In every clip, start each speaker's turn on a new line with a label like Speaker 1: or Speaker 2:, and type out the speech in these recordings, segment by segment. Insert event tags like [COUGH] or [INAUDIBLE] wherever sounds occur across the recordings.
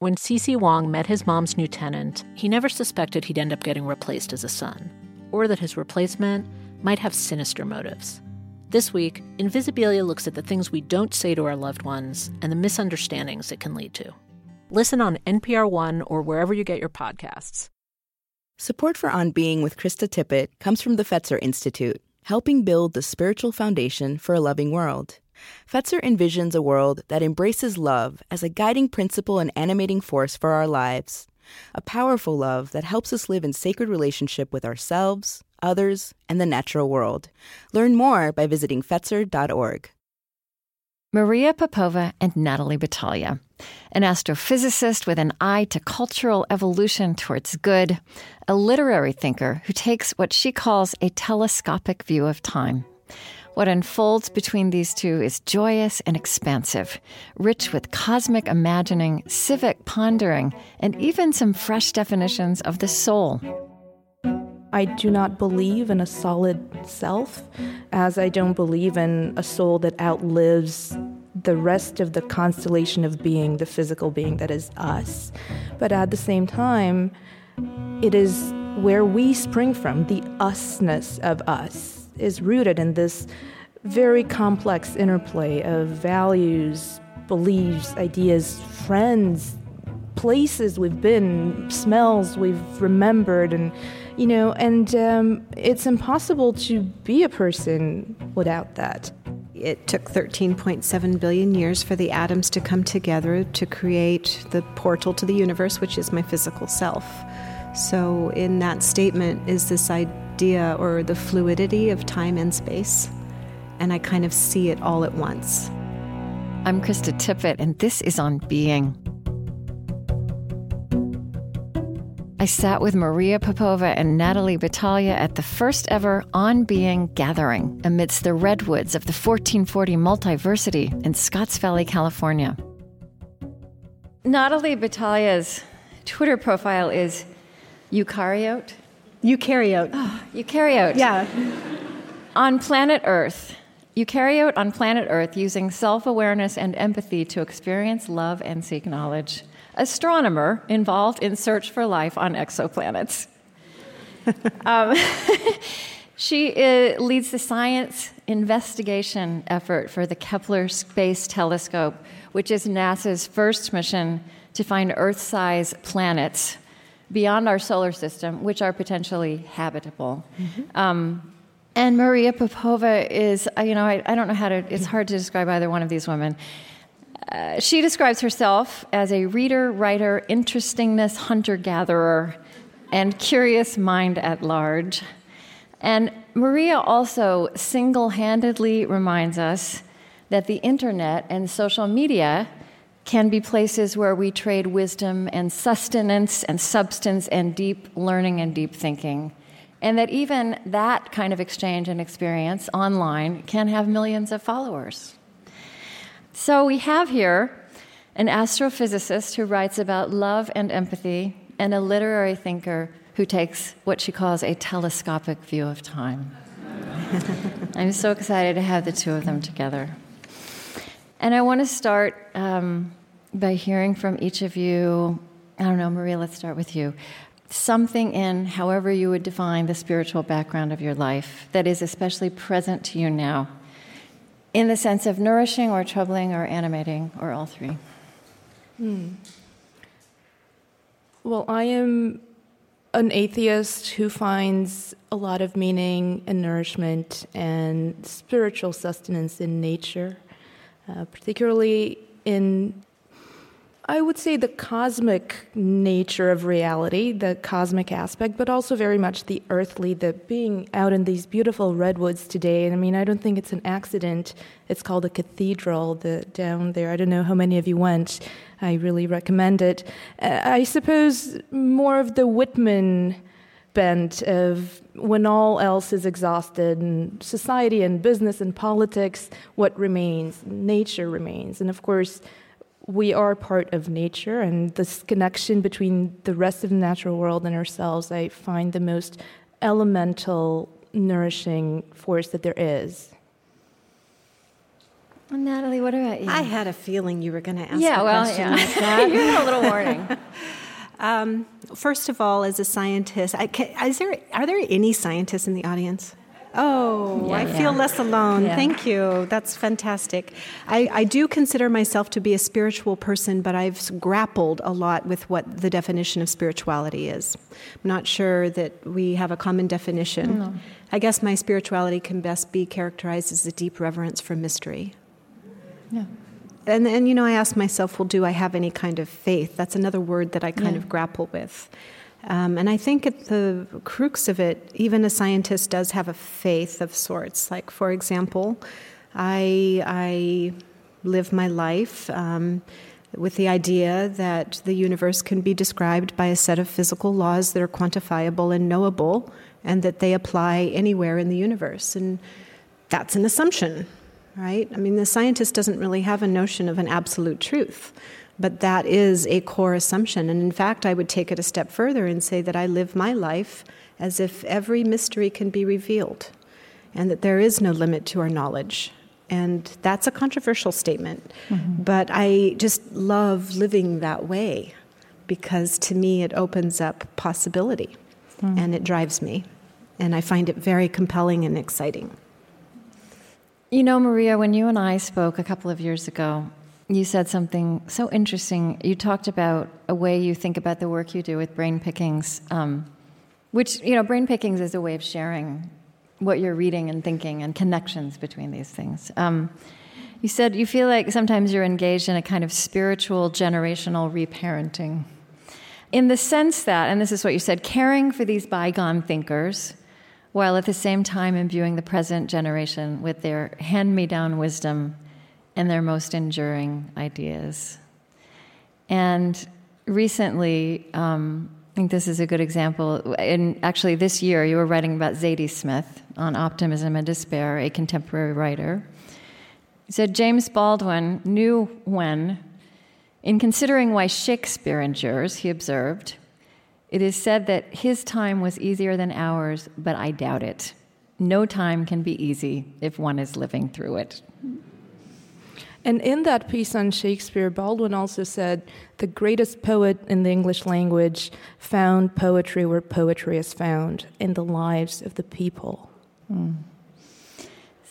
Speaker 1: When CC Wong met his mom's new tenant, he never suspected he'd end up getting replaced as a son, or that his replacement might have sinister motives. This week, Invisibilia looks at the things we don't say to our loved ones and the misunderstandings it can lead to. Listen on NPR One or wherever you get your podcasts.
Speaker 2: Support for On Being with Krista Tippett comes from the Fetzer Institute, helping build the spiritual foundation for a loving world. Fetzer envisions a world that embraces love as a guiding principle and animating force for our lives. A powerful love that helps us live in sacred relationship with ourselves, others, and the natural world. Learn more by visiting Fetzer.org.
Speaker 3: Maria Popova and Natalie Batalha, an astrophysicist with an eye to cultural evolution towards good, a literary thinker who takes what she calls a telescopic view of time. What unfolds between these two is joyous and expansive, rich with cosmic imagining, civic pondering, and even some fresh definitions of the soul.
Speaker 4: I do not believe in a solid self, as I don't believe in a soul that outlives the rest of the constellation of being, the physical being that is us. But at the same time, it is where we spring from, the usness of us is rooted in this very complex interplay of values, beliefs, ideas, friends, places we've been, smells we've remembered, and you know, and um, it's impossible to be a person without that.
Speaker 5: It took 13.7 billion years for the atoms to come together to create the portal to the universe, which is my physical self. So, in that statement is this idea or the fluidity of time and space. And I kind of see it all at once.
Speaker 3: I'm Krista Tippett, and this is On Being. I sat with Maria Popova and Natalie Batalha at the first ever On Being gathering amidst the redwoods of the 1440 Multiversity in Scotts Valley, California. Natalie Batalha's Twitter profile is eukaryote.
Speaker 5: Eukaryote.
Speaker 3: Oh, eukaryote.
Speaker 5: Yeah.
Speaker 3: On planet Earth, eukaryote on planet Earth using self awareness and empathy to experience love and seek knowledge astronomer involved in search for life on exoplanets. [LAUGHS] um, [LAUGHS] she uh, leads the science investigation effort for the Kepler Space Telescope, which is NASA's first mission to find Earth sized planets beyond our solar system, which are potentially habitable. Mm-hmm. Um, and Maria Popova is, uh, you know, I, I, don't know how to, it's hard to describe either one of these women. Uh, she describes herself as a reader, writer, interestingness hunter gatherer, and curious mind at large. And Maria also single handedly reminds us that the internet and social media can be places where we trade wisdom and sustenance and substance and deep learning and deep thinking. And that even that kind of exchange and experience online can have millions of followers. So we have here an astrophysicist who writes about love and empathy, and a literary thinker who takes what she calls a telescopic view of time. [LAUGHS] I'm so excited to have the two of them together. And I want to start um, by hearing from each of you. I don't know, Maria, let's start with you. Something in however you would define the spiritual background of your life that is especially present to you now in the sense of nourishing or troubling or animating or all three?
Speaker 4: Hmm. Well, I am an atheist who finds a lot of meaning and nourishment and spiritual sustenance in nature, uh, particularly in I would say the cosmic nature of reality, the cosmic aspect, but also very much the earthly, the being out in these beautiful redwoods today. And I mean, I don't think it's an accident. It's called a cathedral the, down there. I don't know how many of you went. I really recommend it. Uh, I suppose more of the Whitman bent of when all else is exhausted and society and business and politics, what remains? Nature remains. And of course, we are part of nature, and this connection between the rest of the natural world and ourselves, I find the most elemental, nourishing force that there is.
Speaker 3: Well, Natalie, what about you?
Speaker 5: I had a feeling you were going to ask
Speaker 3: yeah,
Speaker 5: a
Speaker 3: well,
Speaker 5: question
Speaker 3: yeah.
Speaker 5: like that. [LAUGHS]
Speaker 3: you had a little warning. [LAUGHS]
Speaker 5: Um, first of all, as a scientist, I, can, is there, are there any scientists in the audience? Oh,
Speaker 3: Yeah,
Speaker 5: I
Speaker 3: yeah.
Speaker 5: feel less alone.
Speaker 3: Yeah.
Speaker 5: Thank you. That's fantastic. I, I do consider myself to be a spiritual person, but I've grappled a lot with what the definition of spirituality is. I'm not sure that we have a common definition. I guess my spirituality can best be characterized as a deep reverence for mystery.
Speaker 3: Yeah.
Speaker 5: And, and you know, I ask myself, well, do I have any kind of faith? That's another word that I kind
Speaker 3: Yeah.
Speaker 5: of grapple with. Um, and I think at the crux of it, even a scientist does have a faith of sorts. Like, for example, I, I live my life um, with the idea that the universe can be described by a set of physical laws that are quantifiable and knowable, and that they apply anywhere in the universe. And that's an assumption, right? I mean, the scientist doesn't really have a notion of an absolute truth, but that is a core assumption. And in fact, I would take it a step further and say that I live my life as if every mystery can be revealed and that there is no limit to our knowledge. And that's a controversial statement, mm-hmm. but I just love living that way because to me it opens up possibility mm. and it drives me. And I find it very compelling and exciting.
Speaker 3: You know, Maria, when you and I spoke a couple of years ago, you said something so interesting. You talked about a way you think about the work you do with brain pickings, um, which, you know, brain pickings is a way of sharing what you're reading and thinking and connections between these things. Um, you said you feel like sometimes you're engaged in a kind of spiritual generational reparenting. In the sense that, and this is what you said, caring for these bygone thinkers while at the same time imbuing the present generation with their hand me down wisdom and their most enduring ideas. And recently, um, I think this is a good example. In actually, this year, you were writing about Zadie Smith on Optimism and Despair, a contemporary writer. You said James Baldwin knew when, in considering why Shakespeare endures, he observed, it is said that his time was easier than ours, but I doubt it. No time can be easy if one is living through it.
Speaker 4: And in that piece on Shakespeare, Baldwin also said the greatest poet in the English language found poetry where poetry is found in the lives of the people. Hmm.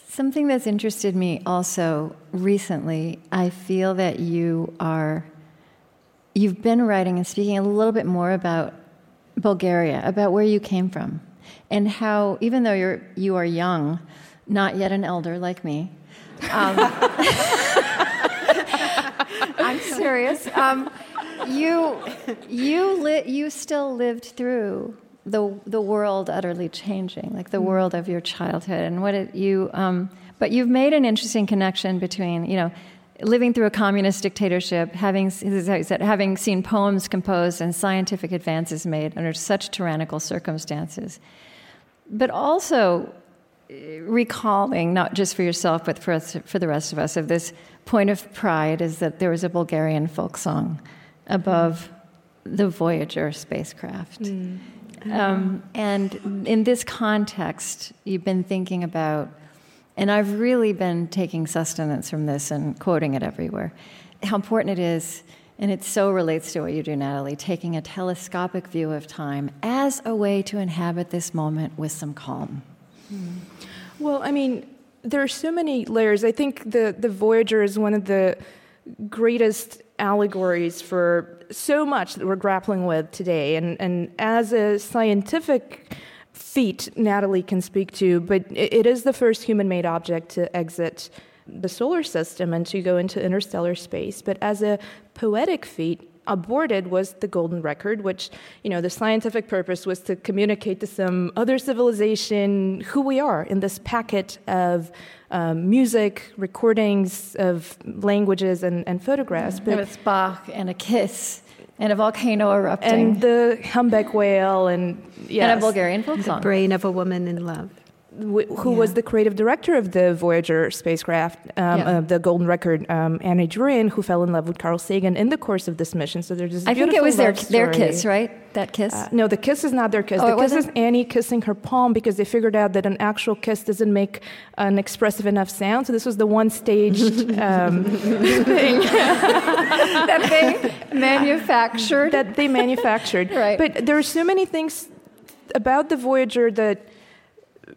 Speaker 3: Something that's interested me also recently, I feel that you are, you've been writing and speaking a little bit more about Bulgaria, about where you came from, and how, even though you're, you are young, not yet an elder like me, um, [LAUGHS] I'm serious. Um, you, you, li- you still lived through the the world utterly changing, like the world of your childhood, and what it you. Um, but you've made an interesting connection between you know. Living through a communist dictatorship, having this is how you said, having seen poems composed and scientific advances made under such tyrannical circumstances, but also recalling, not just for yourself, but for, us, for the rest of us, of this point of pride is that there was a Bulgarian folk song above the Voyager spacecraft. Um, and in this context, you've been thinking about, and I've really been taking sustenance from this and quoting it everywhere, how important it is. And it so relates to what you do, Natalie, taking a telescopic view of time as a way to inhabit this moment with some calm. Hmm.
Speaker 4: Well, I mean, there are so many layers. I think the, the Voyager is one of the greatest allegories for so much that we're grappling with today. And, and as a scientific feat, Natalie can speak to, but it, is the first human made object to exit the solar system and to go into interstellar space. But as a poetic feat, aborted was the golden record which you know the scientific purpose was to communicate to some other civilization who we are in this packet of um, music recordings of languages and, and photographs
Speaker 3: There was Bach and a kiss and a volcano erupting
Speaker 4: and the humpback whale and yes.
Speaker 3: and a Bulgarian folk
Speaker 5: The
Speaker 3: song.
Speaker 5: brain of a woman in love.
Speaker 4: W- who yeah. was the creative director of the Voyager spacecraft, um, yeah. uh, the Golden Record, um, Annie Druyan, who fell in love with Carl Sagan in the course of this mission. So there's this. I
Speaker 3: think it was their their kiss, right? That kiss. Uh,
Speaker 4: no, the kiss is not their kiss. Oh, the kiss wasn't? is Annie kissing her palm because they figured out that an actual kiss doesn't make an expressive enough sound. So this was the one staged [LAUGHS] um, thing [LAUGHS]
Speaker 3: that they manufactured.
Speaker 4: That they manufactured. [LAUGHS]
Speaker 3: right.
Speaker 4: But there are so many things about the Voyager that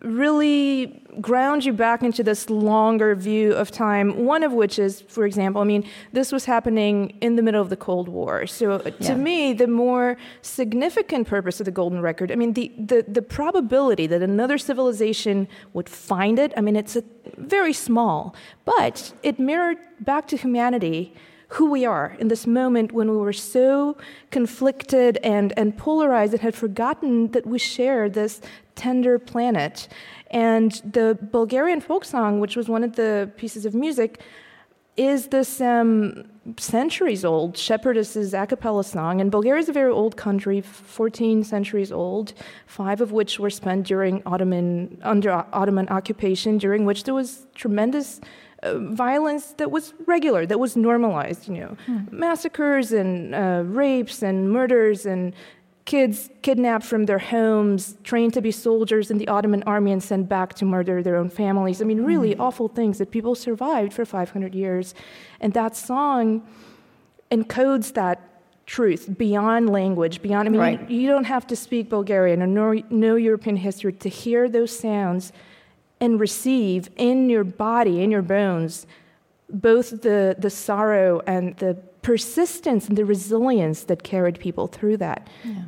Speaker 4: really ground you back into this longer view of time. One of which is, for example, I mean, this was happening in the middle of the Cold War. So uh, yeah. to me, the more significant purpose of the Golden Record, I mean, the, the, the probability that another civilization would find it, I mean, it's a, very small, but it mirrored back to humanity who we are in this moment when we were so conflicted and, and polarized and had forgotten that we share this tender planet. And the Bulgarian folk song, which was one of the pieces of music, is this um, centuries old shepherdess's a cappella song. And Bulgaria is a very old country, 14 centuries old, five of which were spent during Ottoman, under Ottoman occupation, during which there was tremendous uh, violence that was regular, that was normalized, you know, hmm. massacres and uh, rapes and murders and kids kidnapped from their homes, trained to be soldiers in the Ottoman army and sent back to murder their own families. I mean, really mm-hmm. awful things that people survived for 500 years. And that song encodes that truth beyond language, beyond, I mean, right. you, you, don't have to speak Bulgarian or know, know European history to hear those sounds and receive in your body, in your bones, both the, the sorrow and the persistence and the resilience that carried people through that. Yeah.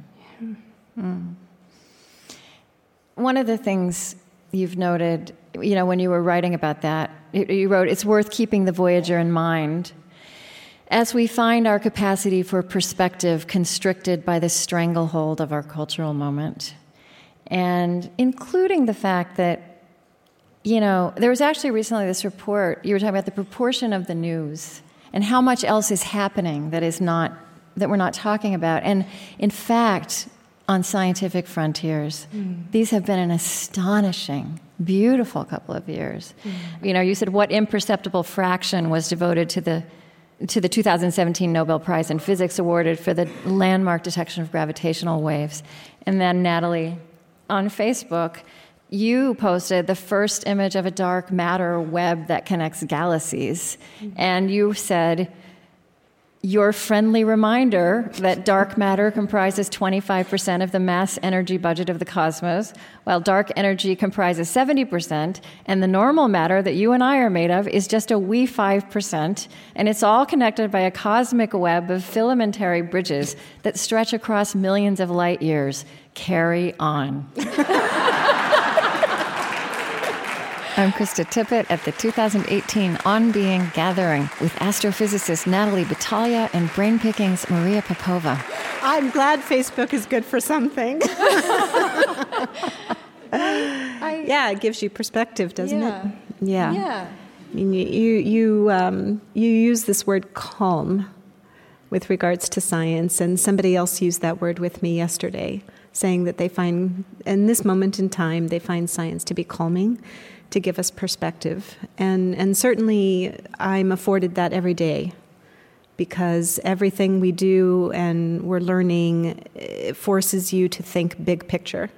Speaker 4: Mm.
Speaker 3: One of the things you've noted, you know, when you were writing about that, you wrote, it's worth keeping the Voyager in mind as we find our capacity for perspective constricted by the stranglehold of our cultural moment. And including the fact that, you know, there was actually recently this report, you were talking about the proportion of the news and how much else is happening that is not that we're not talking about. And in fact, on scientific frontiers, mm. these have been an astonishing, beautiful couple of years. Mm. You know, you said what imperceptible fraction was devoted to the to the 2017 Nobel Prize in Physics awarded for the landmark detection of gravitational waves. And then Natalie on Facebook you posted the first image of a dark matter web that connects galaxies. Mm-hmm. And you said, your friendly reminder that dark matter comprises 25% of the mass energy budget of the cosmos, while dark energy comprises 70%, and the normal matter that you and I are made of is just a wee 5%, and it's all connected by a cosmic web of filamentary bridges that stretch across millions of light years. Carry on. [LAUGHS] I'm Krista Tippett at the 2018 On Being Gathering with astrophysicist Natalie Batalha and brain pickings Maria Popova.
Speaker 5: I'm glad Facebook is good for something. [LAUGHS] I, yeah, it gives you perspective, doesn't
Speaker 3: yeah.
Speaker 5: it?
Speaker 3: Yeah. Yeah.
Speaker 5: You you, um, you use this word calm with regards to science, and somebody else used that word with me yesterday, saying that they find in this moment in time they find science to be calming to give us perspective. And, and certainly, I'm afforded that every day because everything we do and we're learning forces you to think big picture.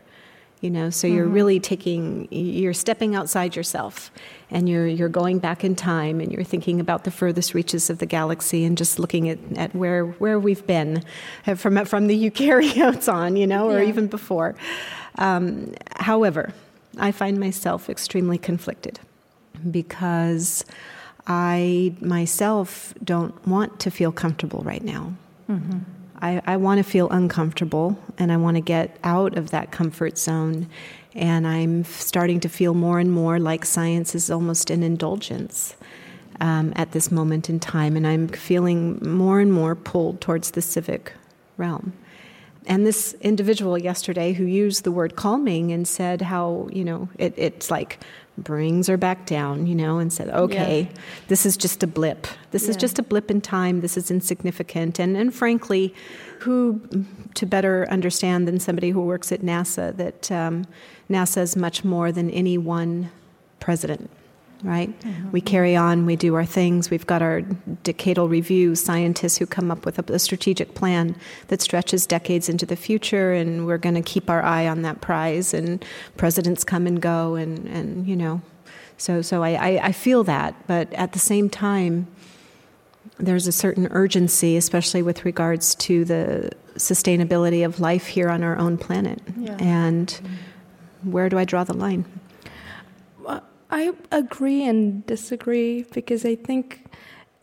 Speaker 5: You know, so you're mm-hmm. really taking, you're stepping outside yourself and you're, you're going back in time and you're thinking about the furthest reaches of the galaxy and just looking at, at where, where we've been uh, from, from the eukaryotes on, you know, or yeah. even before. Um, however, I find myself extremely conflicted because I myself don't want to feel comfortable right now. Mm-hmm. I, I want to feel uncomfortable and I want to get out of that comfort zone. And I'm starting to feel more and more like science is almost an indulgence um, at this moment in time. And I'm feeling more and more pulled towards the civic realm. And this individual yesterday who used the word calming and said how you know it, it's like brings her back down, you know, and said, okay, yeah. this is just a blip. This yeah. is just a blip in time. This is insignificant. And, and frankly, who to better understand than somebody who works at NASA that um, NASA is much more than any one president right? Mm-hmm. We carry on, we do our things. We've got our decadal review scientists who come up with a, a strategic plan that stretches decades into the future, and we're going to keep our eye on that prize. And presidents come and go, and, and you know, so so I, I, I feel that, but at the same time. There's a certain urgency, especially with regards to the sustainability of life here on our own planet. Yeah. And mm-hmm. where do I draw the line?
Speaker 4: I agree and disagree because I think,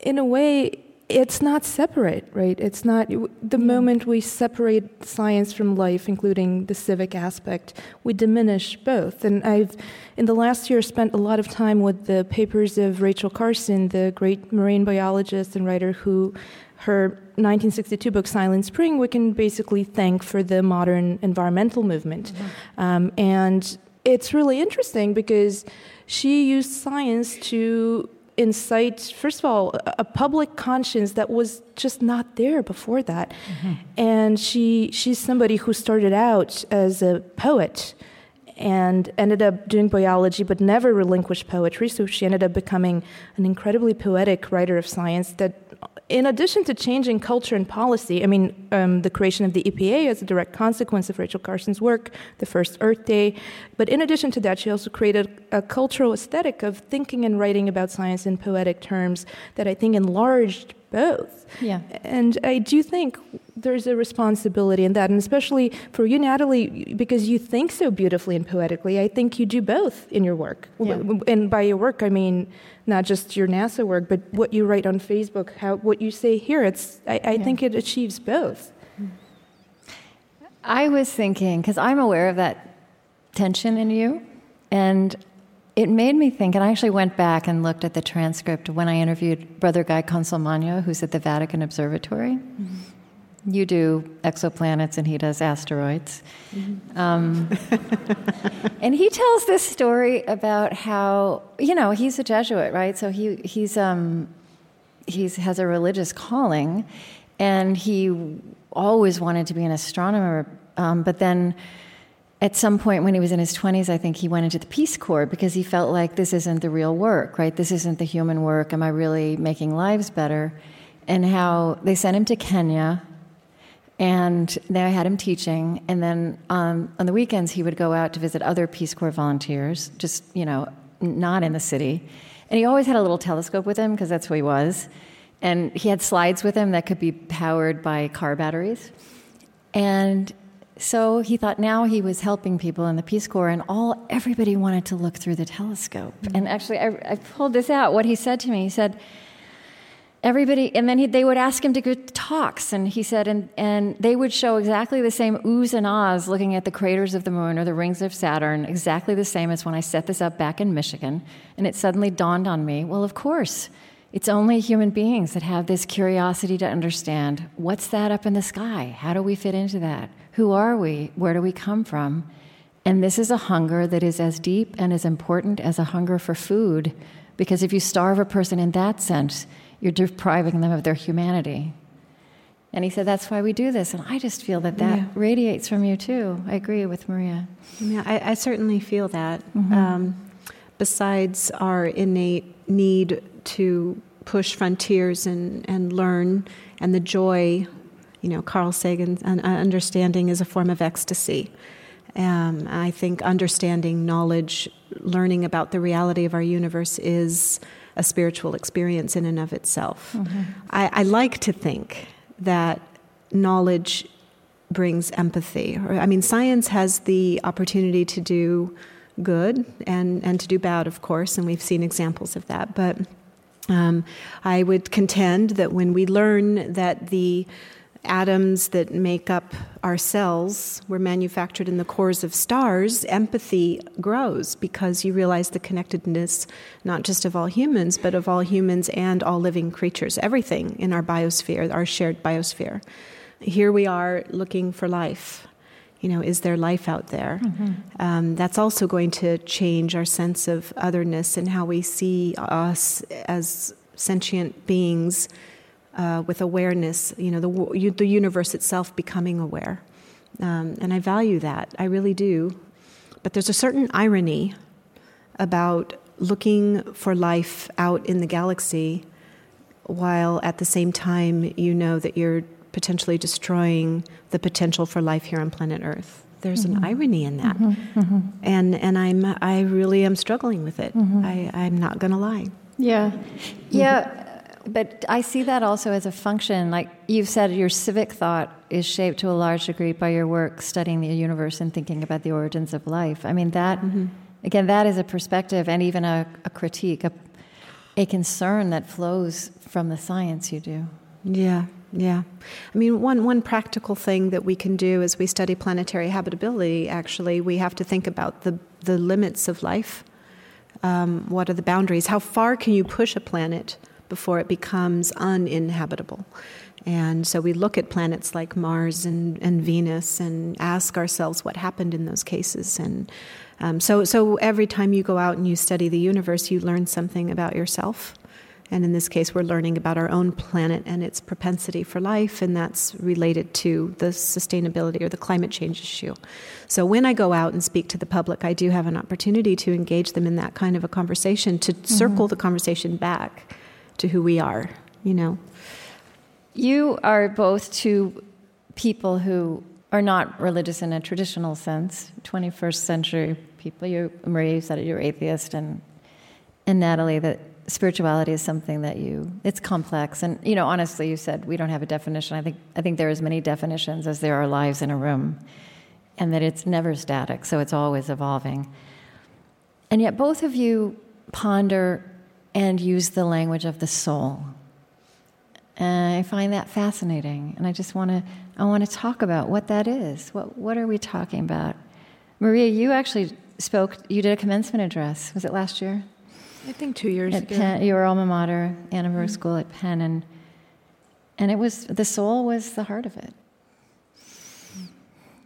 Speaker 4: in a way, it's not separate, right? It's not the moment we separate science from life, including the civic aspect, we diminish both. And I've, in the last year, spent a lot of time with the papers of Rachel Carson, the great marine biologist and writer who her 1962 book Silent Spring we can basically thank for the modern environmental movement. Mm-hmm. Um, and it's really interesting because she used science to incite, first of all, a public conscience that was just not there before that. Mm-hmm. And she, she's somebody who started out as a poet and ended up doing biology but never relinquished poetry. So she ended up becoming an incredibly poetic writer of science that in addition to changing culture and policy, I mean, um, the creation of the EPA is a direct consequence of Rachel Carson's work, the first Earth Day. But in addition to that, she also created a cultural aesthetic of thinking and writing about science in poetic terms that I think enlarged both.
Speaker 3: Yeah.
Speaker 4: And I do think there's a responsibility in that, and especially for you, Natalie, because you think so beautifully and poetically. I think you do both in your work, yeah. and by your work, I mean not just your NASA work, but what you write on Facebook, how what you say here. It's I, I yeah. think it achieves both.
Speaker 3: I was thinking because I'm aware of that tension in you, and it made me think, and I actually went back and looked at the transcript when I interviewed Brother Guy Consolmagno, who's at the Vatican Observatory. Mm-hmm. You do exoplanets, and he does asteroids. Mm-hmm. Um, [LAUGHS] and he tells this story about how, you know, he's a Jesuit, right? So he, he's, um, he's has a religious calling, and he always wanted to be an astronomer, um, but then at some point when he was in his 20s, I think he went into the Peace Corps because he felt like this isn't the real work, right? This isn't the human work. Am I really making lives better? And how they sent him to Kenya and then I had him teaching. And then um, on the weekends, he would go out to visit other Peace Corps volunteers, just, you know, not in the city. And he always had a little telescope with him because that's who he was. And he had slides with him that could be powered by car batteries. And so he thought now he was helping people in the Peace Corps, and all everybody wanted to look through the telescope. Mm-hmm. And actually, I, I, pulled this out. What he said to me, he said, "Everybody," and then he, they would ask him to give talks, and he said, and and they would show exactly the same oohs and ahs, looking at the craters of the moon or the rings of Saturn, exactly the same as when I set this up back in Michigan. And it suddenly dawned on me, well, of course. It's only human beings that have this curiosity to understand what's that up in the sky? How do we fit into that? Who are we? Where do we come from? And this is a hunger that is as deep and as important as a hunger for food, because if you starve a person in that sense, you're depriving them of their humanity. And he said, That's why we do this. And I just feel that that yeah. radiates from you too. I agree with Maria.
Speaker 5: Yeah, I, I certainly feel that. Mm-hmm. Um, besides our innate need to push frontiers and, and learn, and the joy you know, Carl Sagan's understanding is a form of ecstasy. Um, I think understanding, knowledge, learning about the reality of our universe is a spiritual experience in and of itself. Mm-hmm. I, I, like to think that knowledge brings empathy. I mean, science has the opportunity to do good and, and to do bad, of course, and we've seen examples of that. But um, I would contend that when we learn that the atoms that make up our cells were manufactured in the cores of stars, empathy grows because you realize the connectedness not just of all humans, but of all humans and all living creatures, everything in our biosphere, our shared biosphere. Here we are looking for life. You know, is there life out there? Mm-hmm. Um, that's also going to change our sense of otherness and how we see us as sentient beings uh, with awareness. You know, the the universe itself becoming aware, um, and I value that. I really do. But there's a certain irony about looking for life out in the galaxy while at the same time you know that you're potentially destroying the potential for life here on planet Earth. There's mm-hmm. an irony in that, mm-hmm. Mm-hmm. and and I'm I really am struggling with it. Mm-hmm. I, I'm not going to lie.
Speaker 3: Yeah, yeah. But I see that also as a function. Like you've said, your civic thought is shaped to a large degree by your work studying the universe and thinking about the origins of life. I mean, that mm-hmm. Again, that is a perspective and even a, a critique, a, a concern that flows from the science you do.
Speaker 5: Yeah, yeah. I mean, one, one practical thing that we can do as we study planetary habitability, actually, we have to think about the, the limits of life. Um, what are the boundaries? How far can you push a planet before it becomes uninhabitable? And so we look at planets like Mars and, and Venus and ask ourselves what happened in those cases. And um, so, so every time you go out and you study the universe, you learn something about yourself. And in this case, we're learning about our own planet and its propensity for life, and that's related to the sustainability or the climate change issue. So, when I go out and speak to the public, I do have an opportunity to engage them in that kind of a conversation, to mm-hmm. circle the conversation back to who we are, you know.
Speaker 3: You are both two people who are not religious in a traditional sense, 21st century people. You, Marie, you said you're atheist, and, and Natalie, that spirituality is something that you, it's complex. And, you know, honestly, you said we don't have a definition. I think, I think there are as many definitions as there are lives in a room, and that it's never static, so it's always evolving. And yet, both of you ponder and use the language of the soul. And I find that fascinating, and I just want to I want to talk about what that is. What, what are we talking about? Maria, you actually spoke, you did a commencement address. Was it last year?
Speaker 4: I think two years
Speaker 3: at
Speaker 4: ago.
Speaker 3: Penn, your alma mater, Annenberg mm-hmm. School at Penn, and, and it was, the soul was the heart of it.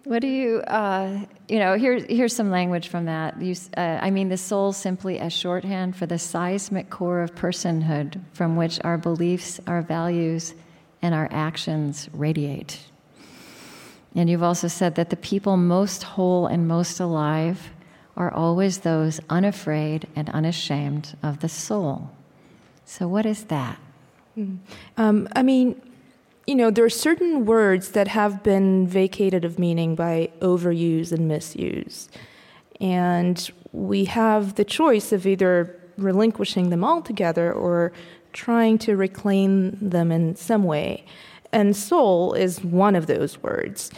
Speaker 3: What do you, uh, you know, here, here's some language from that. You, uh, I mean, the soul simply as shorthand for the seismic core of personhood from which our beliefs, our values, and our actions radiate. And you've also said that the people most whole and most alive are always those unafraid and unashamed of the soul. So, what is that?
Speaker 4: Hmm. Um, I mean, you know, there are certain words that have been vacated of meaning by overuse and misuse. And we have the choice of either relinquishing them altogether or trying to reclaim them in some way. And soul is one of those words.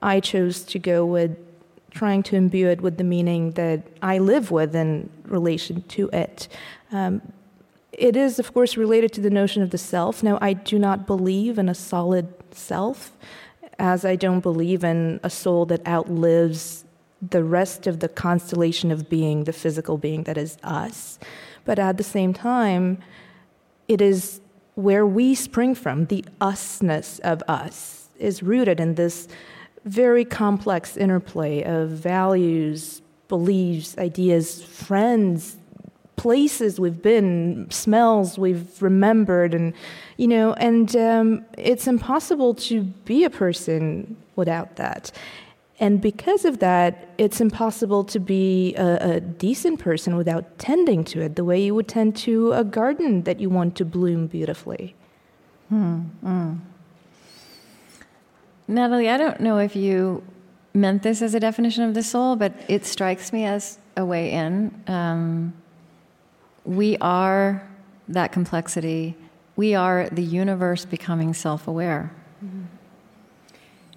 Speaker 4: I chose to go with trying to imbue it with the meaning that I live with in relation to it. Um, it is, of course, related to the notion of the self. Now, I do not believe in a solid self, as I don't believe in a soul that outlives the rest of the constellation of being, the physical being that is us. But at the same time, it is where we spring from, the usness of us is rooted in this very complex interplay of values, beliefs, ideas, friends, places we've been, smells we've remembered, and you know, and um, it's impossible to be a person without that. And because of that, it's impossible to be a, a, decent person without tending to it the way you would tend to a garden that you want to bloom beautifully.
Speaker 3: Hmm. hmm. Natalie, I don't know if you meant this as a definition of the soul, but it strikes me as a way in. Um, we are that complexity. We are the universe becoming self aware.
Speaker 5: Mm-hmm.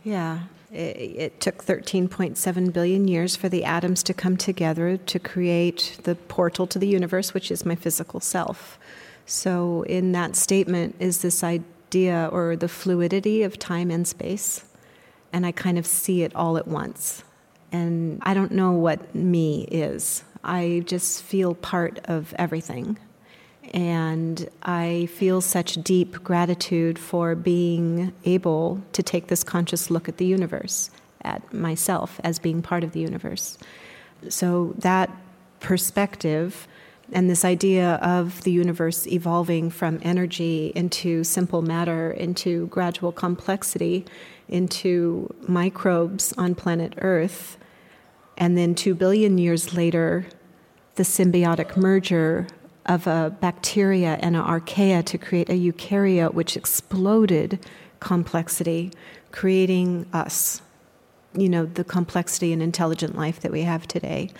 Speaker 5: Yeah. It, took 13.7 billion years for the atoms to come together to create the portal to the universe, which is my physical self. So, in that statement is this idea or the fluidity of time and space. And I kind of see it all at once. And I don't know what me is. I just feel part of everything. And I feel such deep gratitude for being able to take this conscious look at the universe, at myself as being part of the universe. So that perspective and this idea of the universe evolving from energy into simple matter, into gradual complexity, into microbes on planet Earth, and then two billion years later, the symbiotic merger of a bacteria and an archaea to create a eukaryote, which exploded complexity, creating us. You know, the complexity and intelligent life that we have today.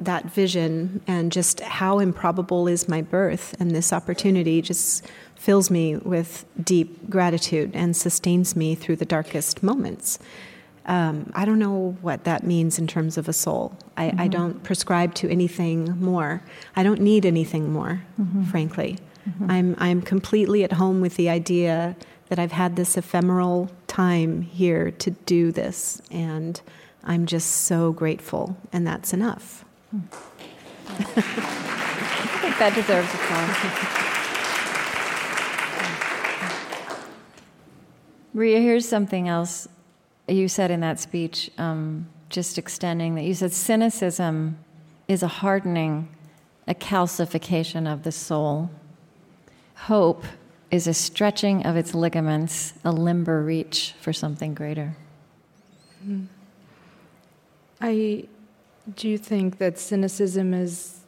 Speaker 5: That vision and just how improbable is my birth and this opportunity just fills me with deep gratitude and sustains me through the darkest moments. Um, I don't know what that means in terms of a soul. I, mm-hmm. I, don't prescribe to anything more. I don't need anything more, mm-hmm. frankly. Mm-hmm. I'm, I'm completely at home with the idea that I've had this ephemeral time here to do this, and I'm just so grateful, and that's enough. [LAUGHS]
Speaker 3: I think that deserves applause. [LAUGHS] Maria, here's something else you said in that speech, um, just extending that you said cynicism is a hardening, a calcification of the soul. Hope is a stretching of its ligaments, a limber reach for something greater.
Speaker 4: Hmm. I do think that cynicism is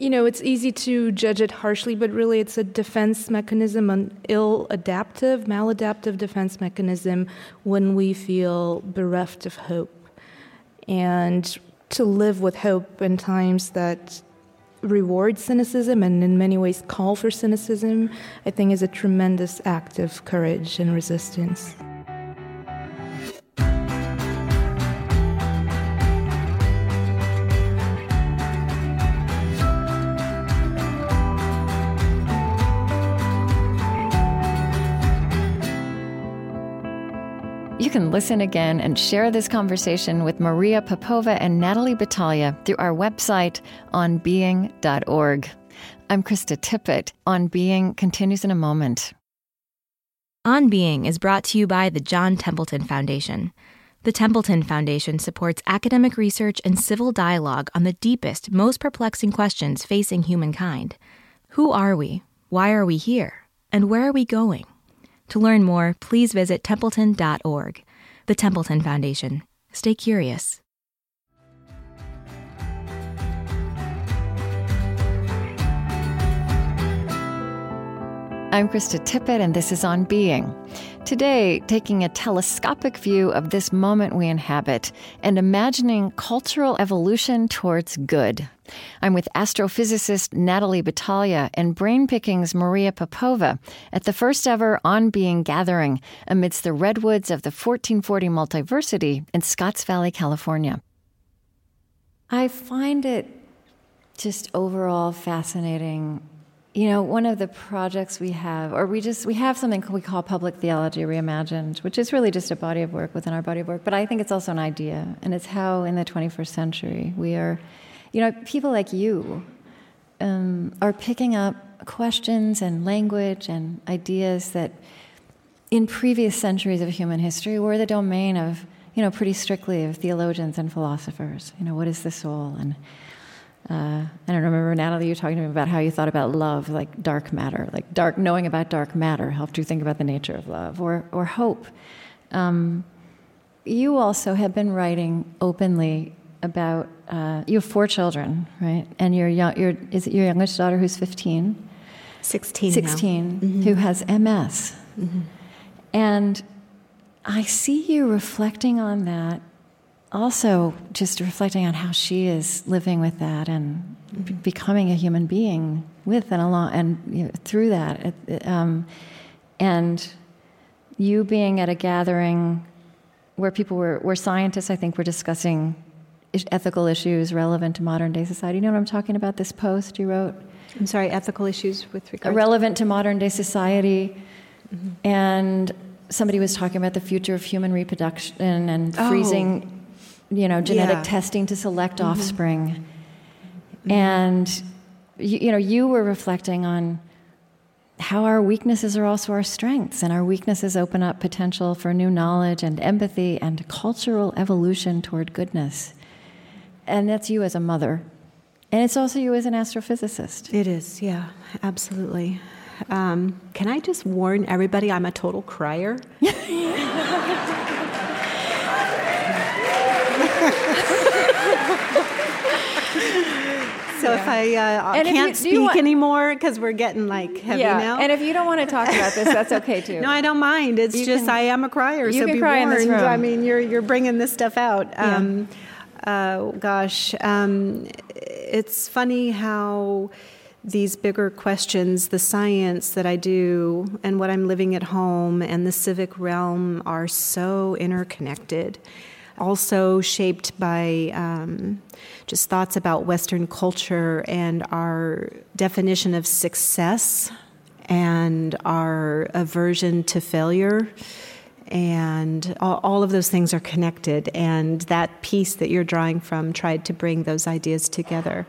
Speaker 4: you know, it's easy to judge it harshly, but really it's a defense mechanism, an ill adaptive, maladaptive defense mechanism when we feel bereft of hope. And to live with hope in times that reward cynicism and in many ways call for cynicism, I think is a tremendous act of courage and resistance.
Speaker 3: You can listen again and share this conversation with Maria Popova and Natalie Batalha through our website onbeing.org. I'm Krista Tippett. On Being continues in a moment.
Speaker 2: On Being is brought to you by the John Templeton Foundation. The Templeton Foundation supports academic research and civil dialogue on the deepest, most perplexing questions facing humankind. Who are we? Why are we here? And where are we going? To learn more, please visit templeton.org. The Templeton Foundation. Stay curious.
Speaker 3: I'm Krista Tippett, and this is On Being. Today, taking a telescopic view of this moment we inhabit and imagining cultural evolution towards good. I'm with astrophysicist Natalie Batalha and Brain Pickings Maria Popova at the first ever On Being gathering amidst the redwoods of the 1440 Multiversity in Scotts Valley, California. I find it just overall fascinating you know one of the projects we have or we just we have something we call public theology reimagined which is really just a body of work within our body of work but i think it's also an idea and it's how in the 21st century we are you know, people like you um, are picking up questions and language and ideas that in previous centuries of human history were the domain of, you know, pretty strictly of theologians and philosophers. You know, what is the soul? And uh, I don't remember, Natalie, you talking to me about how you thought about love, like dark matter, like dark, knowing about dark matter helped you think about the nature of love, or, or hope. Um, you also have been writing openly about uh, you have four children, right? And your young, your is it your youngest daughter who's fifteen?
Speaker 5: Sixteen.
Speaker 3: Sixteen, mm-hmm. who has MS, mm-hmm. and I see you reflecting on that. Also, just reflecting on how she is living with that and mm-hmm. becoming a human being with and along and you know, through that, um, and you being at a gathering where people were, where scientists, I think, were discussing ethical issues relevant to modern day society. You know what I'm talking about? This post you wrote.
Speaker 5: I'm sorry, ethical issues with regard
Speaker 3: relevant to modern day society, mm-hmm. and somebody was talking about the future of human reproduction and oh. freezing, you know, genetic yeah. testing to select mm-hmm. offspring, mm-hmm. and you, you know, you were reflecting on how our weaknesses are also our strengths, and our weaknesses open up potential for new knowledge and empathy and cultural evolution toward goodness. And that's you as a mother. And it's also you as an astrophysicist.
Speaker 5: It is, yeah, absolutely. Um, can I just warn everybody I'm a total crier? [LAUGHS] So yeah. if I uh, can't you, speak want, anymore because we're getting like heavy
Speaker 3: yeah.
Speaker 5: now.
Speaker 3: And if you don't want to talk about this, that's okay too. [LAUGHS]
Speaker 5: no, I don't mind. It's you just can, I am a crier,
Speaker 3: you
Speaker 5: so
Speaker 3: can
Speaker 5: be
Speaker 3: cry
Speaker 5: warned.
Speaker 3: In this room.
Speaker 5: I mean, you're you're bringing this stuff out. Yeah. Um, uh, gosh, um, it's funny how these bigger questions, the science that I do, and what I'm living at home, and the civic realm are so interconnected also shaped by um, just thoughts about Western culture and our definition of success and our aversion to failure. And all, of those things are connected. And that piece that you're drawing from tried to bring those ideas together.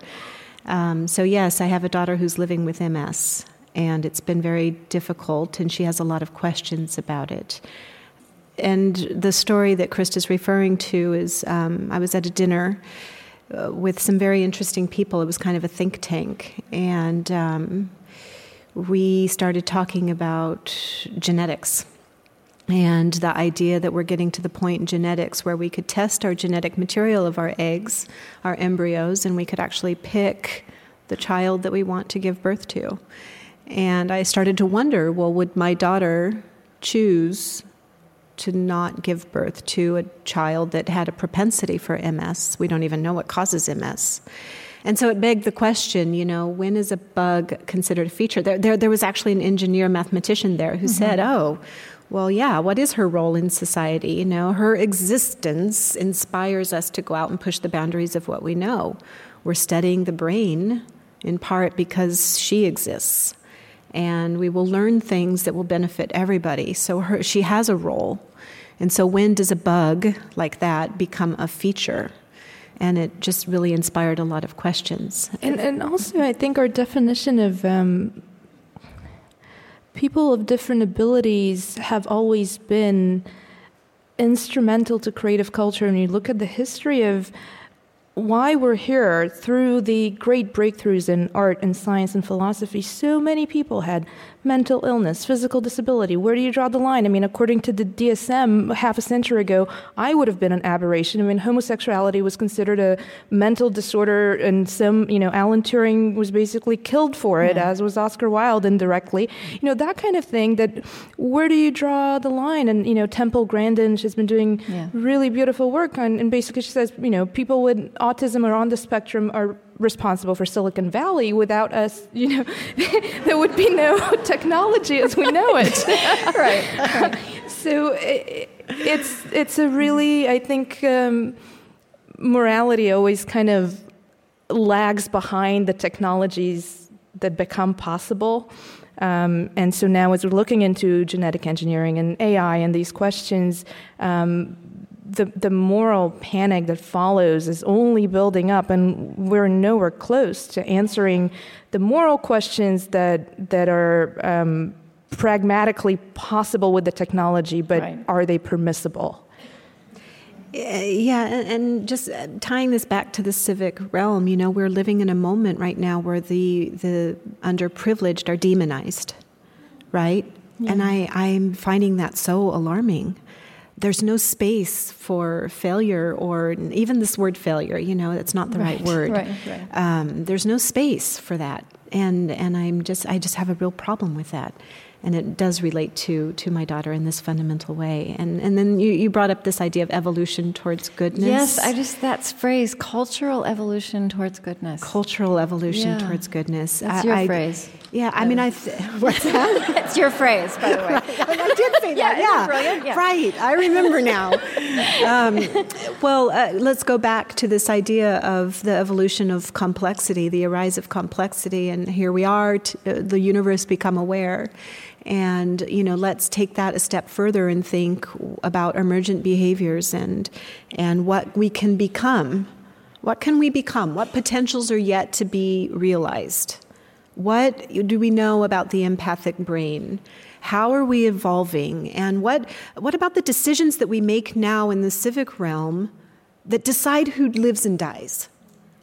Speaker 5: Um, so, yes, I have a daughter who's living with MS, and it's been very difficult, and she has a lot of questions about it and the story that Krista is referring to is um, I was at a dinner uh, with some very interesting people. It was kind of a think tank, and um, we started talking about genetics and the idea that we're getting to the point in genetics where we could test our genetic material of our eggs, our embryos, and we could actually pick the child that we want to give birth to. And I started to wonder well, would my daughter choose to not give birth to a child that had a propensity for MS. We don't even know what causes MS. And so it begged the question, you know, when is a bug considered a feature? There, there, there was actually an engineer mathematician there who mm-hmm. said, oh, well, yeah, what is her role in society? You know, her existence inspires us to go out and push the boundaries of what we know. We're studying the brain in part because she exists. And we will learn things that will benefit everybody. So her, she has a role. And so, when does a bug like that become a feature? And it just really inspired a lot of questions.
Speaker 4: And, and also, I think our definition of um, people of different abilities have always been instrumental to creative culture. And you look at the history of why we're here through the great breakthroughs in art and science and philosophy, so many people had mental illness, physical disability. Where do you draw the line? I mean, according to the DSM half a century ago, I would have been an aberration. I mean, homosexuality was considered a mental disorder, and some, you know, Alan Turing was basically killed for it, yeah. as was Oscar Wilde indirectly. You know, that kind of thing. That where do you draw the line? And you know, Temple Grandin, she's been doing yeah. really beautiful work on, and basically she says, you know, people with autism or on the spectrum are responsible for Silicon Valley. Without us, you know, [LAUGHS] there would be no [LAUGHS] technology as we know it. [LAUGHS]
Speaker 3: right, right.
Speaker 4: So it, it's it's a really I think um, morality always kind of lags behind the technologies that become possible. Um, and so now, as we're looking into genetic engineering and AI and these questions, um, the, the moral panic that follows is only building up, and we're nowhere close to answering the moral questions that, that are um, pragmatically possible with the technology, but right. are they permissible?
Speaker 5: Yeah, and just uh, tying this back to the civic realm, you know, we're living in a moment right now where the the underprivileged are demonized, right? Yeah. And I I'm finding that so alarming there's no space for failure or even this word failure you know it's not the right, right word
Speaker 3: right, right.
Speaker 5: Um, there's no space for that and and i'm just i just have a real problem with that and it does relate to to my daughter in this fundamental way. And and then you, you brought up this idea of evolution towards goodness.
Speaker 3: Yes, I just that phrase, cultural evolution towards goodness.
Speaker 5: Cultural evolution yeah. towards goodness.
Speaker 3: That's I, your I, phrase.
Speaker 5: Yeah, I mean, I. Th- [LAUGHS] what's that? [LAUGHS]
Speaker 3: it's your phrase, by the way.
Speaker 5: right. I did say [LAUGHS] that.
Speaker 3: Yeah. Yeah.
Speaker 5: Right, I remember now. Um, well, uh, let's go back to this idea of the evolution of complexity, the arise of complexity, and here we are. T- uh, the universe become aware and you know let's take that a step further and think about emergent behaviors and and what we can become What can we become? What potentials are yet to be realized? What do we know about the empathic brain? How are we evolving? And what, what about the decisions that we make now in the civic realm that decide who lives and dies?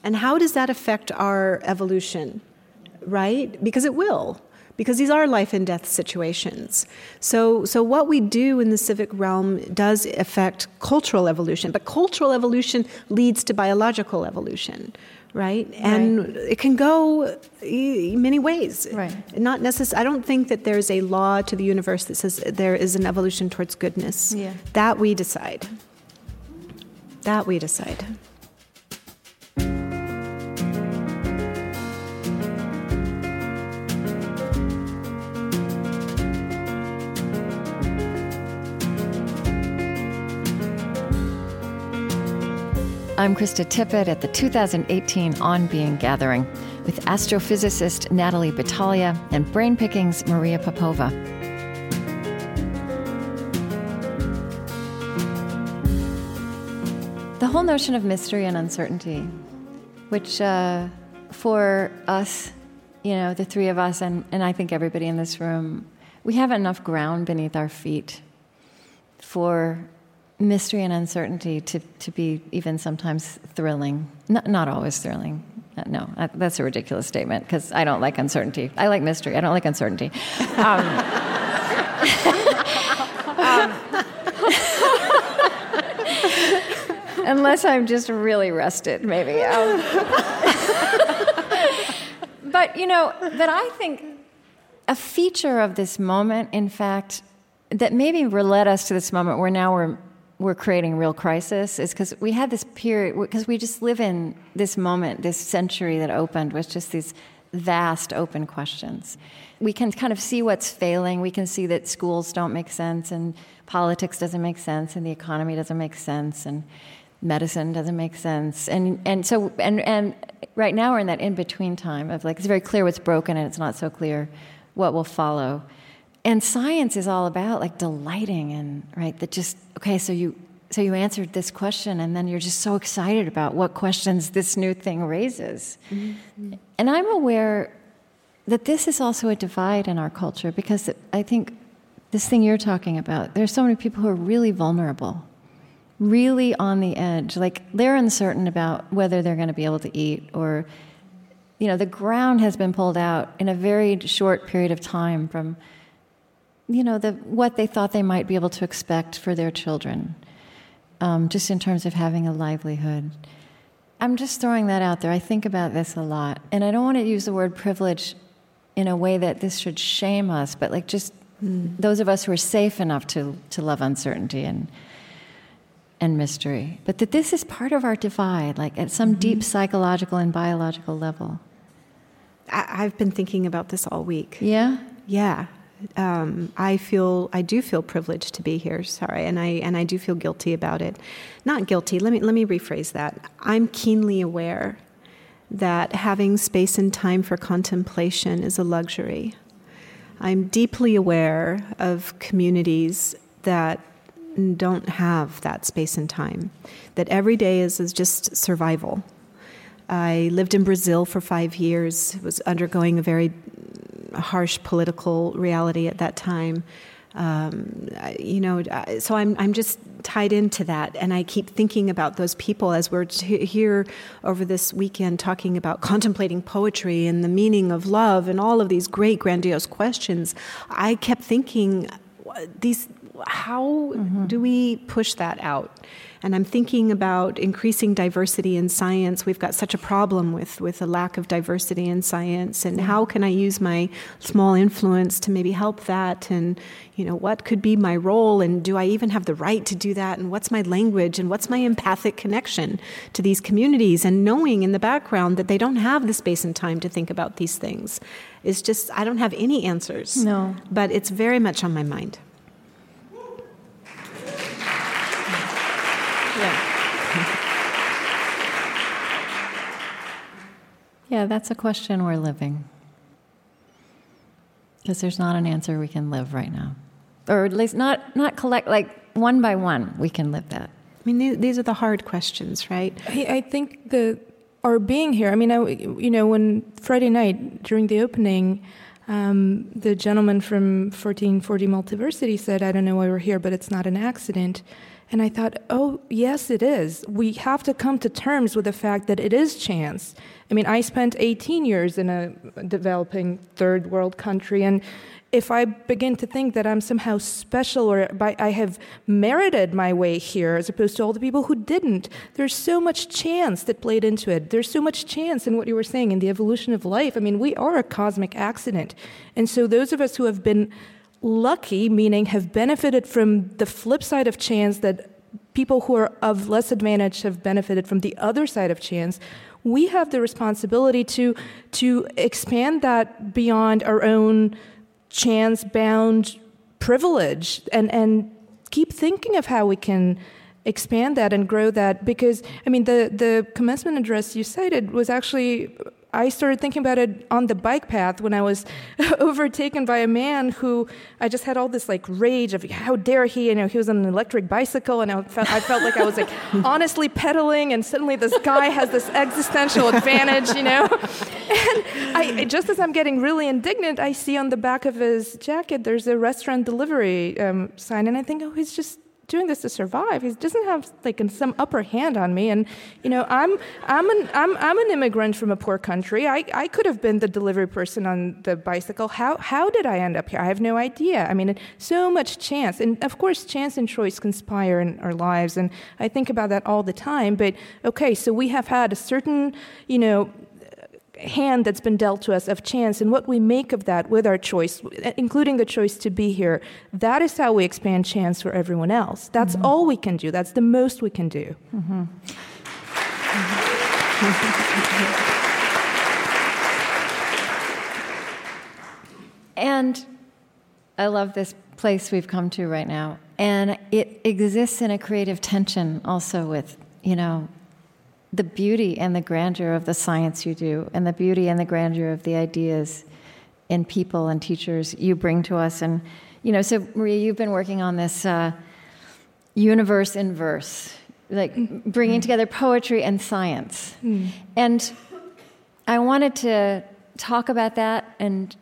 Speaker 5: And how does that affect our evolution? Right? Because it will because these are life and death situations. So, so what we do in the civic realm does affect cultural evolution, but cultural evolution leads to biological evolution, right? And right. it can go many ways.
Speaker 3: Right.
Speaker 5: Not necess- I don't think that there's a law to the universe that says there is an evolution towards goodness.
Speaker 3: Yeah.
Speaker 5: That we decide. That we decide.
Speaker 3: I'm Krista Tippett at the 2018 On Being Gathering with astrophysicist Natalie Batalha and Brain Pickings Maria Popova. The whole notion of mystery and uncertainty, which uh, for us, you know, the three of us, and, and I think everybody in this room, we have enough ground beneath our feet for mystery and uncertainty to, to be even sometimes thrilling. Not, not always thrilling. Uh, no, uh, that's a ridiculous statement because I don't like uncertainty. I like mystery. I don't like uncertainty. Um, um, unless I'm just really rested, maybe. Um, but, you know, but I think a feature of this moment, in fact, that maybe led us to this moment where now we're we're creating real crisis is because we had this period because we just live in this moment this century that opened with just these vast open questions. We can kind of see what's failing. We can see that schools don't make sense and politics doesn't make sense and the economy doesn't make sense and medicine doesn't make sense. And and so and and right now we're in that in between time of like it's very clear what's broken and it's not so clear what will follow and science is all about like delighting and right that just okay so you so you answered this question and then you're just so excited about what questions this new thing raises mm-hmm. and i'm aware that this is also a divide in our culture because i think this thing you're talking about there's so many people who are really vulnerable really on the edge like they're uncertain about whether they're going to be able to eat or you know the ground has been pulled out in a very short period of time from you know, the, what they thought they might be able to expect for their children, um, just in terms of having a livelihood. I'm just throwing that out there. I think about this a lot. And I don't want to use the word privilege in a way that this should shame us, but like just mm. those of us who are safe enough to, to love uncertainty and, and mystery. But that this is part of our divide, like at some mm-hmm. deep psychological and biological level.
Speaker 5: I, I've been thinking about this all week.
Speaker 3: Yeah?
Speaker 5: Yeah um, I feel I do feel privileged to be here. Sorry, and I and I do feel guilty about it. Not guilty. Let me let me rephrase that. I'm keenly aware that having space and time for contemplation is a luxury. I'm deeply aware of communities that don't have that space and time. That every day is, is just survival. I lived in Brazil for five years, was undergoing a very harsh political reality at that time. Um, you know, so I'm I'm just tied into that, and I keep thinking about those people as we're t- here over this weekend talking about contemplating poetry and the meaning of love and all of these great grandiose questions. I kept thinking these how mm-hmm. do we push that out? And I'm thinking about increasing diversity in science. We've got such a problem with, with a lack of diversity in science. And how can I use my small influence to maybe help that? And, you know, what could be my role? And do I even have the right to do that? And what's my language? And what's my empathic connection to these communities? And knowing in the background that they don't have the space and time to think about these things is just, I don't have any answers.
Speaker 3: No.
Speaker 5: But it's very much on my mind.
Speaker 3: Yeah, that's a question we're living. Because there's not an answer we can live right now. Or at least not, not collect, like one by one, we can live that.
Speaker 5: I mean, these are the hard questions, right?
Speaker 4: I, I think the our being here. I mean, I, you know, when Friday night during the opening, um, the gentleman from 1440 Multiversity said, "I don't know why we're here, but it's not an accident." And I thought, oh, yes, it is. We have to come to terms with the fact that it is chance. I mean, I spent 18 years in a developing third world country, and if I begin to think that I'm somehow special or by, I have merited my way here as opposed to all the people who didn't, there's so much chance that played into it. There's so much chance in what you were saying in the evolution of life. I mean, we are a cosmic accident. And so those of us who have been lucky, meaning have benefited from the flip side of chance that people who are of less advantage have benefited from the other side of chance, we have the responsibility to, to expand that beyond our own chance bound privilege and, and keep thinking of how we can expand that and grow that because i mean the, the commencement address you cited was actually I started thinking about it on the bike path when I was [LAUGHS] overtaken by a man who I just had all this like rage of how dare he, you know, he was on an electric bicycle and I felt, I felt like I was like [LAUGHS] honestly pedaling and suddenly this guy has this existential [LAUGHS] advantage, you know. And I, just as I'm getting really indignant, I see on the back of his jacket there's a restaurant delivery um, sign and I think, oh, he's just doing this to survive. He doesn't have like some upper hand on me. And you know, I'm I'm an I'm I'm an immigrant from a poor country. I, I could have been the delivery person on the bicycle. How how did I end up here? I have no idea. I mean, so much chance, and of course, chance and choice conspire in our lives. And I think about that all the time. But okay, so we have had a certain you know hand that's been dealt to us of chance and what we make of that with our choice, including the choice to be here, that is how we expand chance for everyone else. That's mm-hmm. all we can do. That's the most we can do. Mm-hmm.
Speaker 3: and I love this place we've come to right now. And it exists in a creative tension also with, you know, the beauty and the grandeur of the science you do, and the beauty and the grandeur of the ideas and people and teachers you bring to us. And, you know, so Maria, you've been working on this uh, universe in verse, like mm-hmm. bringing together poetry and science. Mm. And I wanted to talk about that, and,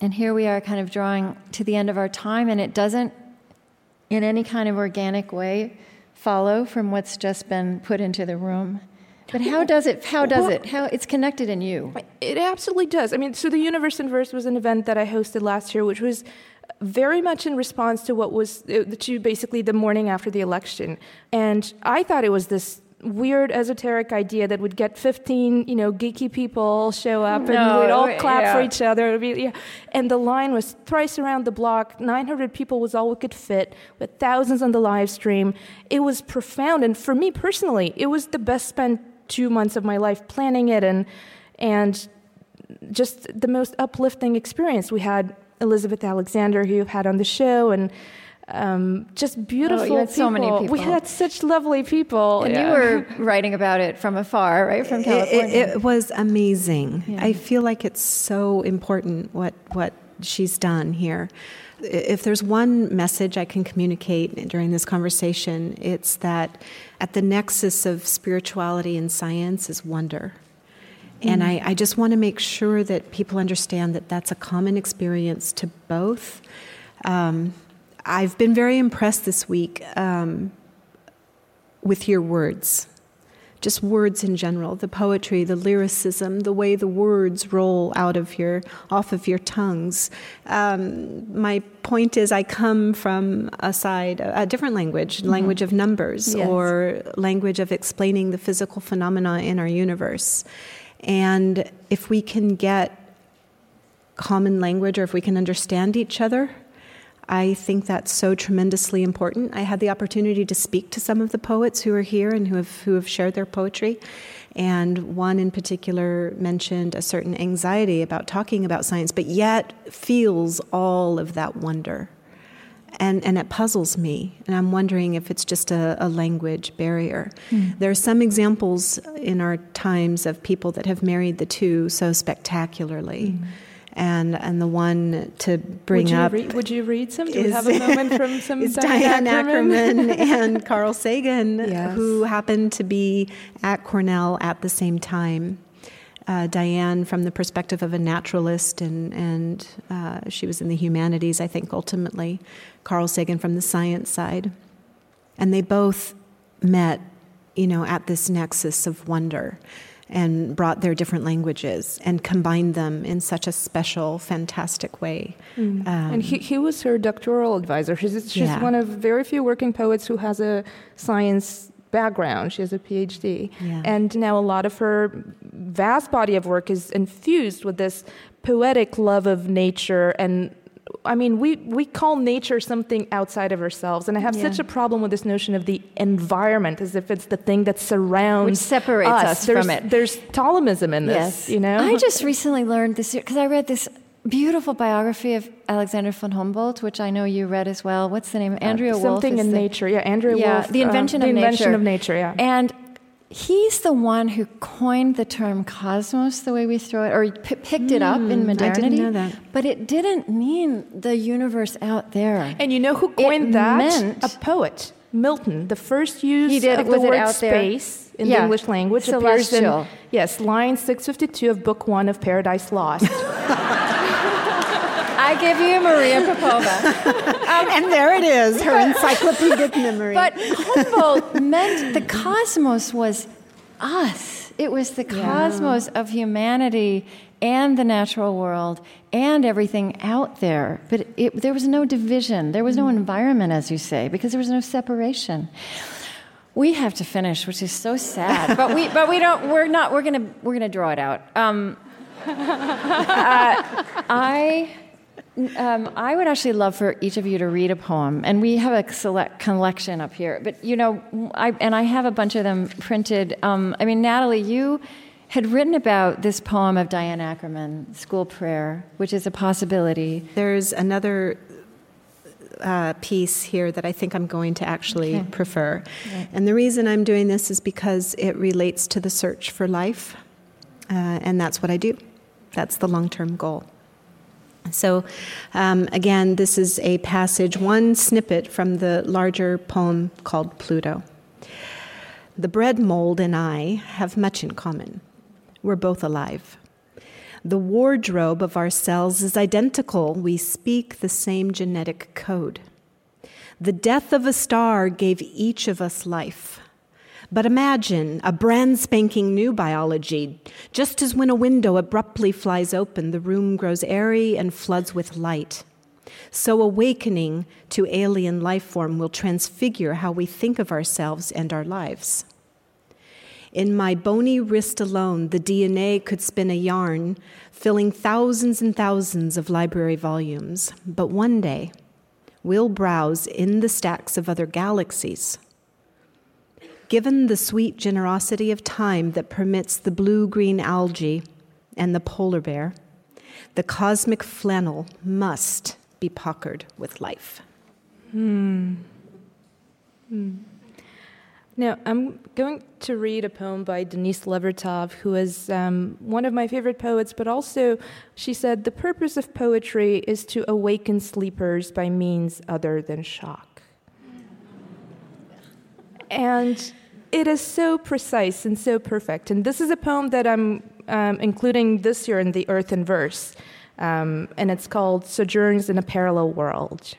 Speaker 3: and here we are kind of drawing to the end of our time, and it doesn't, in any kind of organic way, follow from what's just been put into the room. But how does it? How does well, it? How it's connected in you?
Speaker 4: It absolutely does. I mean, so the Universe in Verse was an event that I hosted last year, which was very much in response to what was uh, to basically the morning after the election, and I thought it was this weird esoteric idea that would get 15 you know geeky people show up and we'd all clap yeah. for each other be, yeah. and the line was thrice around the block 900 people was all we could fit with thousands on the live stream it was profound and for me personally it was the best spent two months of my life planning it and and just the most uplifting experience. We had Elizabeth Alexander, who you had on the show, and um, just beautiful
Speaker 3: oh,
Speaker 4: people.
Speaker 3: So many people.
Speaker 4: We had such lovely people.
Speaker 3: And yeah. you were [LAUGHS] writing about it from afar, right, from California.
Speaker 5: It, it, it was amazing. Yeah. I feel like it's so important what what she's done here. If there's one message I can communicate during this conversation, it's that at the nexus of spirituality and science is wonder. And I, I, just want to make sure that people understand that that's a common experience to both. Um, I've been very impressed this week um, with your words just words in general, the poetry, the lyricism, the way the words roll out of your, off of your tongues. Um, my point is, I come from a side, a different language, mm-hmm. language of numbers, yes. or language of explaining the physical phenomena in our universe. And if we can get common language, or if we can understand each other, I think that's so tremendously important. I had the opportunity to speak to some of the poets who are here and who have, who have shared their poetry. And one in particular mentioned a certain anxiety about talking about science, but yet feels all of that wonder. And, and it puzzles me. And I'm wondering if it's just a, a language barrier. Mm. There are some examples in our times of people that have married the two so spectacularly. Mm and and the one to bring
Speaker 4: would you
Speaker 5: up.
Speaker 4: Read, would you read some? Do is, we have a moment from [LAUGHS] some Diane,
Speaker 5: Diane Ackerman, [LAUGHS] and Carl Sagan,
Speaker 4: yes.
Speaker 5: who happened to be at Cornell at the same time. Uh, Diane, from the perspective of a naturalist, and and uh, she was in the humanities, I think, ultimately. Carl Sagan from the science side, and they both met, you know, at this nexus of wonder and brought their different languages and combined them in such a special, fantastic way.
Speaker 4: Mm. Um, and he, he was her doctoral advisor. She's, she's yeah. one of very few working poets who has a science background. She has a PhD.
Speaker 5: Yeah.
Speaker 4: And now a lot of her vast body of work is infused with this poetic love of nature and I mean, we, we call nature something outside of ourselves, and I have yeah. such a problem with this notion of the environment as if it's the thing that surrounds
Speaker 3: Which separates
Speaker 4: us,
Speaker 3: us
Speaker 4: there's,
Speaker 3: from it.
Speaker 4: There's Ptolemaism in this,
Speaker 3: yes.
Speaker 4: you know.
Speaker 3: I just recently learned this because I read this beautiful biography of Alexander von Humboldt, which I know you read as well. What's the name? Andrea uh,
Speaker 4: Something
Speaker 3: in
Speaker 4: the, nature. Yeah, Andrea
Speaker 3: yeah,
Speaker 4: Wulf.
Speaker 3: The invention
Speaker 4: uh,
Speaker 3: of
Speaker 4: the
Speaker 3: nature.
Speaker 4: invention of nature. Yeah.
Speaker 3: And he's the one who coined the term cosmos the way we throw it, or p- picked it up in modernity.
Speaker 5: Hmm, I didn't know that.
Speaker 3: But it didn't mean the universe out there.
Speaker 4: And you know who coined
Speaker 3: it
Speaker 4: that?
Speaker 3: Meant
Speaker 4: a poet, Milton. The first use
Speaker 3: he did,
Speaker 4: of
Speaker 3: was
Speaker 4: the word
Speaker 3: out
Speaker 4: space
Speaker 3: there?
Speaker 4: in
Speaker 3: yeah.
Speaker 4: the English language
Speaker 3: Celestial.
Speaker 4: appears in yes, line 652 of Book One of Paradise Lost. [LAUGHS]
Speaker 3: I give you Maria Popova.
Speaker 5: Um, [LAUGHS] and there it is, her encyclopedic memory.
Speaker 3: But Humboldt meant the cosmos was us. It was the cosmos yeah. of humanity and the natural world and everything out there. But it, there was no division. There was no mm. environment, as you say, because there was no separation. We have to finish, which is so sad. but we, but we don't. We're not. We're gonna. We're gonna draw it out. Um, [LAUGHS] uh, I um, I would actually love for each of you to read a poem, and we have a select collection up here. But you know, I, and I have a bunch of them printed. Um, I mean, Natalie, you had written about this poem of Diane Ackerman, "School Prayer," which is a possibility.
Speaker 5: There's another uh, piece here that I think I'm going to actually okay. prefer, and the reason I'm doing this is because it relates to the search for life, uh, and that's what I do. That's the long-term goal. So, um, again, this is a passage, one snippet from the larger poem called Pluto. The bread mold and I have much in common. We're both alive. The wardrobe of our cells is identical. We speak the same genetic code. The death of a star gave each of us life. But imagine a brand spanking new biology. Just as when a window abruptly flies open, the room grows airy and floods with light. So, awakening to alien life form will transfigure how we think of ourselves and our lives. In my bony wrist alone, the DNA could spin a yarn, filling thousands and thousands of library volumes. But one day, we'll browse in the stacks of other galaxies Given the sweet generosity of time that permits the blue green algae and the polar bear, the cosmic flannel must be puckered with life.
Speaker 4: Hmm. Hmm. Now, I'm going to read a poem by Denise Levertov, who is um, one of my favorite poets, but also she said, The purpose of poetry is to awaken sleepers by means other than shock. And it is so precise and so perfect. And this is a poem that I'm um, including this year in the Earth in Verse, um, and it's called Sojourns in a Parallel World.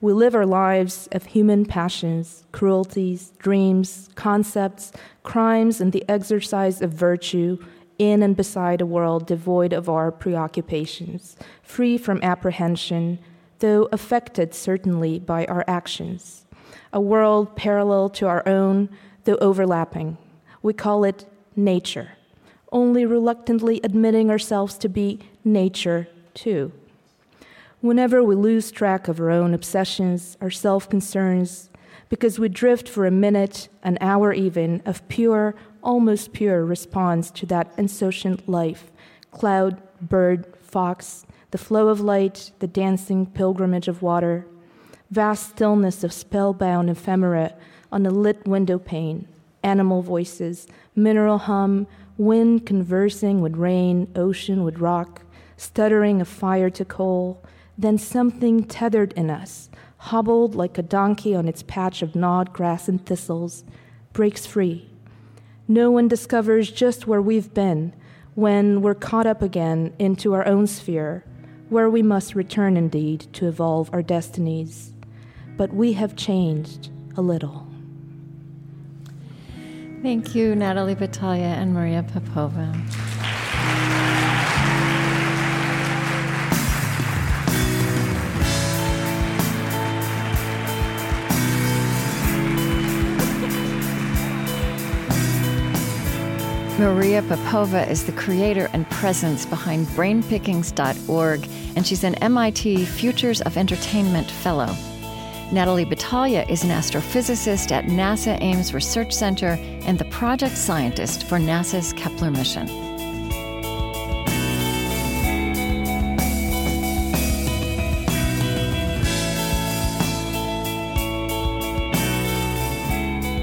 Speaker 4: We live our lives of human passions, cruelties, dreams, concepts, crimes, and the exercise of virtue in and beside a world devoid of our preoccupations, free from apprehension, though affected certainly by our actions a world parallel to our own, though overlapping. We call it nature, only reluctantly admitting ourselves to be nature too. Whenever we lose track of our own obsessions, our self concerns, because we drift for a minute, an hour even, of pure, almost pure response to that insouciant life cloud, bird, fox, the flow of light, the dancing pilgrimage of water, vast stillness of spellbound ephemera on a lit window pane, animal voices, mineral hum, wind conversing with rain, ocean with rock, stuttering of fire to coal, then something tethered in us, hobbled like a donkey on its patch of gnawed grass and thistles, breaks free. No one discovers just where we've been when we're caught up again into our own sphere, where we must return indeed to evolve our destinies. But we have changed a little.
Speaker 3: Thank you, Natalie Batalha and Maria Popova. Maria Popova is the creator and presence behind brainpickings.org, and she's an MIT Futures of Entertainment Fellow. Natalie Batalha is an astrophysicist at NASA Ames Research Center and the project scientist for NASA's Kepler mission.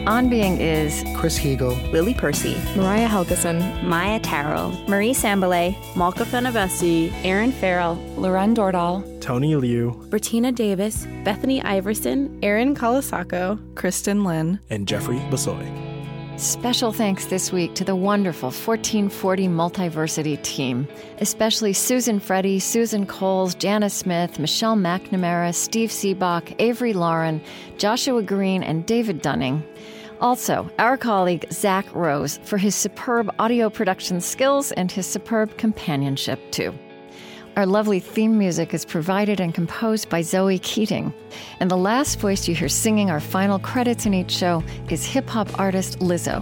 Speaker 3: On Being is
Speaker 6: Chris Heagle,
Speaker 2: Lily Percy,
Speaker 7: Mariah Helgeson,
Speaker 8: Maia Tarrell, Marie Sambilay,
Speaker 9: Malka Fenyvesi,
Speaker 10: Erinn Farrell,
Speaker 11: Lauren Dordal,
Speaker 12: Tony Liu,
Speaker 13: Bertina Davis,
Speaker 14: Bethany Iverson,
Speaker 15: Erin Colasacco,
Speaker 16: Kristin Lin,
Speaker 12: and Jeffrey Bissoy.
Speaker 3: Special thanks this week to the wonderful 1440 Multiversity team, especially Susan Freddy, Susan Coles, Janice Smith, Michelle McNamara, Steve Seabach, Avery Lauren, Joshua Green, and David Dunning. Also, our colleague Zach Rose for his superb audio production skills and his superb companionship, too. Our lovely theme music is provided and composed by Zoe Keating. And the last voice you hear singing our final credits in each show is hip hop artist Lizzo.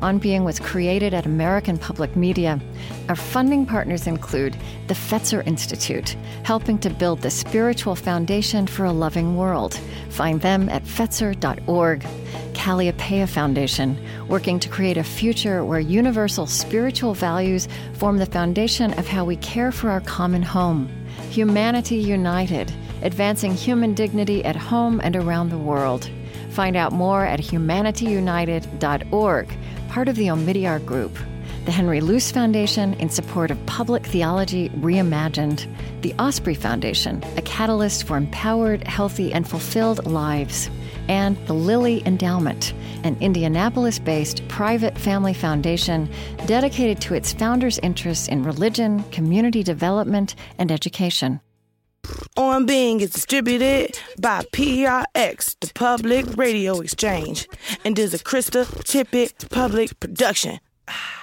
Speaker 3: On Being was created at American Public Media. Our funding partners include the Fetzer Institute, helping to build the spiritual foundation for a loving world. Find them at fetzer.org. Kalliopeia Foundation, working to create a future where universal spiritual values form the foundation of how we care for our common home. Humanity United, advancing human dignity at home and around the world. Find out more at humanityunited.org, part of the Omidyar Group. The Henry Luce Foundation in support of public theology reimagined. The Osprey Foundation, a catalyst for empowered, healthy, and fulfilled lives and the Lilly Endowment, an Indianapolis based private family foundation dedicated to its founders' interests in religion, community development, and education.
Speaker 17: On Being is distributed by PRX, the Public Radio Exchange, and is a Krista Tippett public production. Ah.